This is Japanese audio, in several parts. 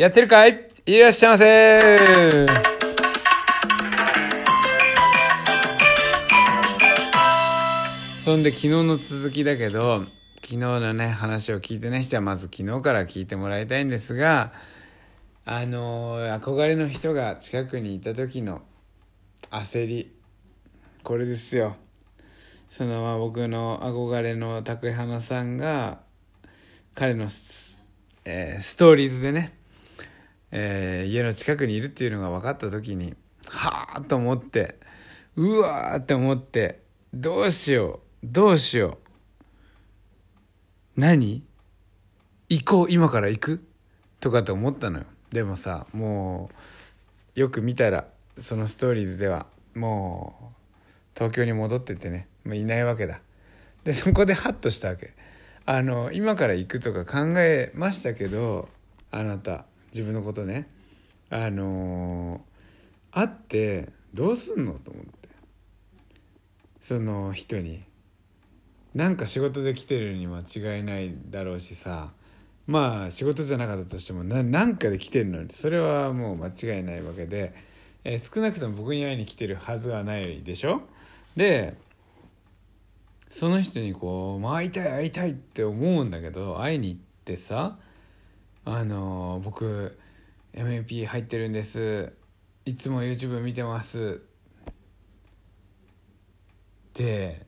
やってるかい？いらっしゃいませそんで昨日の続きだけど昨日のね話を聞いてない人はまず昨日から聞いてもらいたいんですがあの憧れの人が近くにいた時の焦りこれですよ。そのまあ僕の憧れの竹花さんが彼のス,、えーストーリーズでね、えー家の近くにいるっていうのが分かった時にはあと思ってうわーって思ってどうしようどうしよう。何？行こう今から行く？とかって思ったのよ。でもさもうよく見たらそのストーリーズではもう東京に戻っててねもういないわけだ。でそこでハッとしたわけ。あの今から行くとか考えましたけどあなた。自分のことね。あの会ってどうすんのと思って。その人に。なんか仕事で来てるに間違いないだろうしさ。まあ仕事じゃなかったとしてもななんかで来てるのに。それはもう間違いないわけで、えー少なくとも僕に会いに来てるはずはないでしょ。でその人にこう、まあ、会いたい会いたいって思うんだけど会いに行ってさあの僕 MAP 入ってるんです。いつも YouTube 見てます。って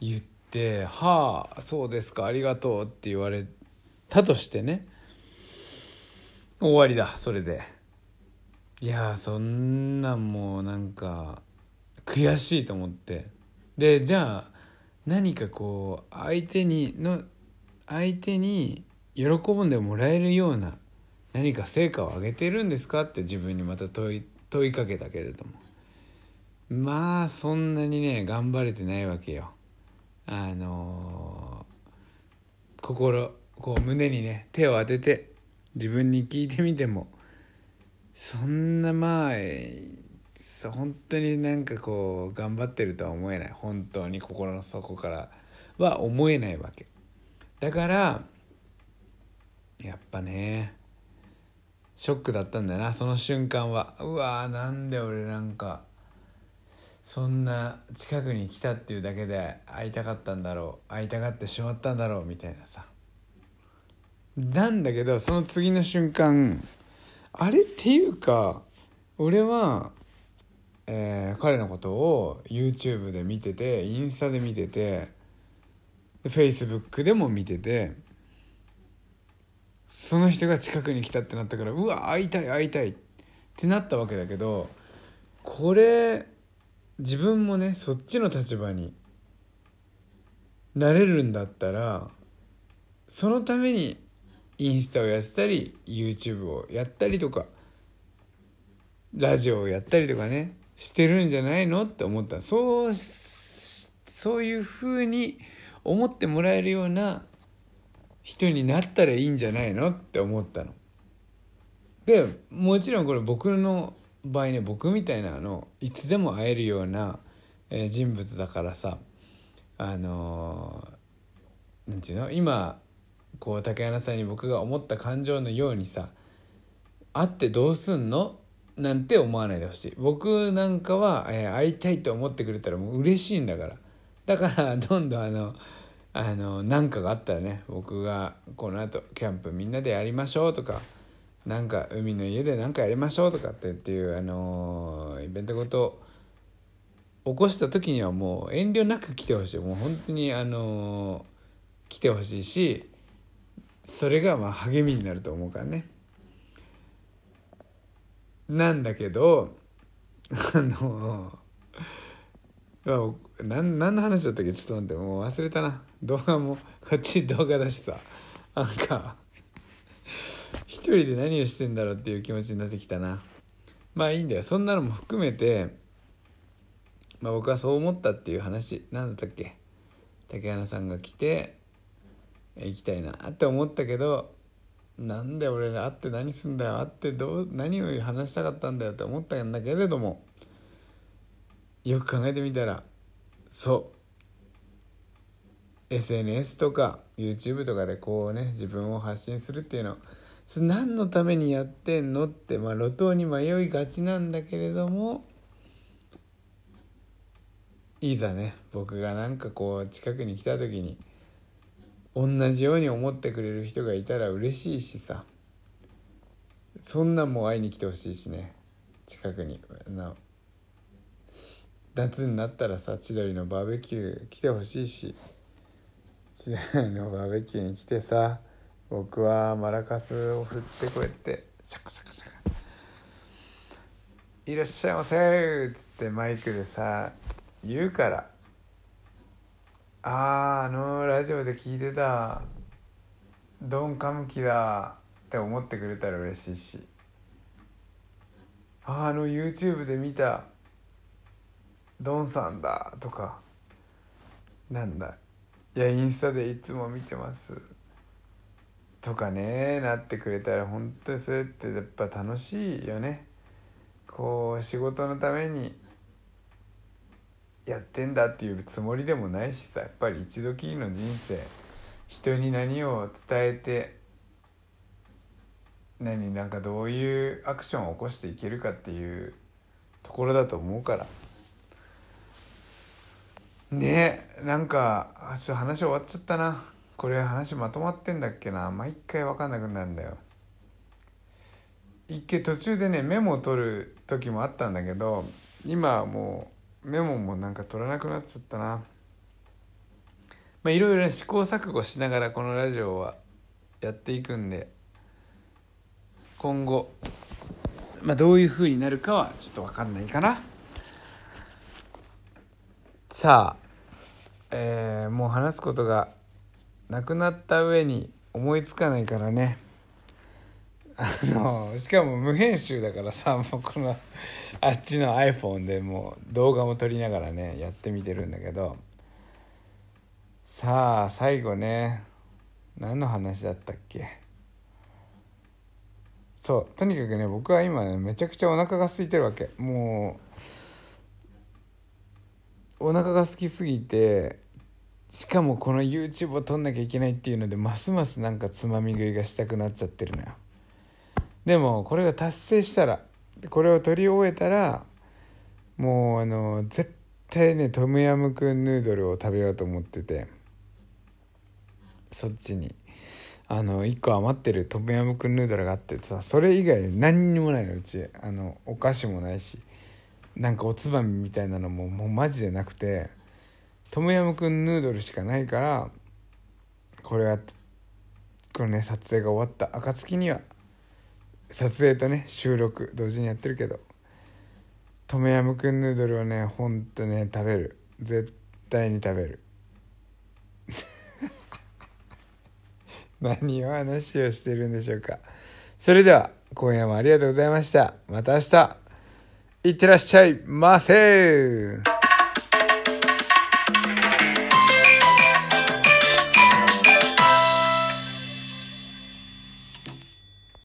言って「はあそうですかありがとう」って言われたとしてね。終わりだそれで。いやそんなんもうなんか悔しいと思って。でじゃあ何かこう相手にの相手に喜んでもらえるような何か成果を上げてるんですかって自分にまた問い問いかけたけれども。まあそんなにね頑張れてないわけよ。あのー心こう胸にね手を当てて自分に聞いてみてもそんなまあ本当になんかこう頑張ってるとは思えない。本当に心の底からは思えないわけ。だからやっぱね。ショックだったんだよなその瞬間は。うわーなんで俺なんかそんな近くに来たっていうだけで会いたかったんだろう会いたがってしまったんだろうみたいなさ。なんだけどその次の瞬間あれっていうか俺は、えー彼のことを YouTube で見ててインスタで見てて Facebook でも見ててその人が近くに来たってなったからうわ会いたい会いたいってなったわけだけどこれ自分もねそっちの立場になれるんだったらそのためにインスタをやったり YouTube をやったりとかラジオをやったりとかねしてるんじゃないのって思った。そうそういうふうに思ってもらえるような人になったらいいんじゃないのって思ったの。でもちろんこれ僕の場合ね僕みたいなのいつでも会えるような、えー人物だからさあのーていうの？今こう竹穴さんに僕が思った感情のようにさ会ってどうすんの？なんて思わないでほしい。僕なんかは、えー会いたいと思ってくれたらもう嬉しいんだから。だからどんどんあのあの何かがあったらね僕がこの後キャンプみんなでやりましょうとかなんか海の家で何かやりましょうとかってっていうあのイベントごと起こした時にはもう遠慮なく来てほしい。もう本当にあの来てほしいしそれがまあ励みになると思うからね。なんだけどあの何の話だったっけ？ちょっと待ってもう忘れたな。動画もこっち動画だしてさなんか一人で何をしてんだろうっていう気持ちになってきたな。まあいいんだよ。そんなのも含めてまあ僕はそう思ったっていう話。何だったっけ？竹花さんが来て行きたいな。って思ったけどなんで俺ら会って何すんだよ。会ってどう何を話したかったんだよって思ったんだけれどもよく考えてみたらそう。SNS とか YouTube とかでこうね自分を発信するっていうの何のためにやってんのってまあ路頭に迷いがちなんだけれどもいざね僕がなんかこう近くに来た時に同じように思ってくれる人がいたら嬉しいしさそんなんも会いに来てほしいしね近くに。夏になったらさ千鳥のバーベキュー来てほしいし。千鳥のバーベキューに来てさ僕はマラカスを振ってこうやってシャカシャカシャカ「いらっしゃいませ」っつってマイクでさ言うから「あああのラジオで聞いてた。ドンカムキだ」って思ってくれたら嬉しいし「あああの YouTube で見た。ドンさんだ」とかなんだいやインスタでいつも見てます。とかねなってくれたら本当にそれってやっぱ楽しいよね。こう仕事のためにやってんだっていうつもりでもないしさやっぱり一度きりの人生人に何を伝えて何なんかどういうアクションを起こしていけるかっていうところだと思うから。ねなんかちょっと話終わっちゃったな。これ話まとまってんだっけな。毎回分かんなくなるんだよ。一回途中でねメモを取る時もあったんだけど今はもうメモもなんか取らなくなっちゃったな。まあいろいろ試行錯誤しながらこのラジオはやっていくんで今後まあどういう風になるかはちょっと分かんないかな。さあ、えー、もう話すことがなくなった上に思いつかないからね。あのしかも無編集だからさもうこのあっちの iPhone でもう動画も撮りながらねやってみてるんだけど。さあ最後ね。何の話だったっけ？そうとにかくね僕は今、ね、めちゃくちゃお腹が空いてるわけ。もうお腹が空きすぎてしかもこの YouTube を撮んなきゃいけないっていうのでますますなんかつまみ食いがしたくなっちゃってるのよ。でもこれが達成したらこれを撮り終えたらもうあの絶対ねトムヤムクンヌードルを食べようと思っててそっちに。あの1個余ってるトムヤムクンヌードルがあってさそれ以外何にもないのうち。あのお菓子もないし。なんかおつまみみたいなのももうマジでなくてトムヤムクンヌードルしかないからこれはこのね撮影が終わった暁には撮影とね収録同時にやってるけどトムヤムクンヌードルをねほんとね食べる。絶対に食べる。何を話をしてるんでしょうか。それでは今夜もありがとうございました。また明日。いってらっしゃいませ。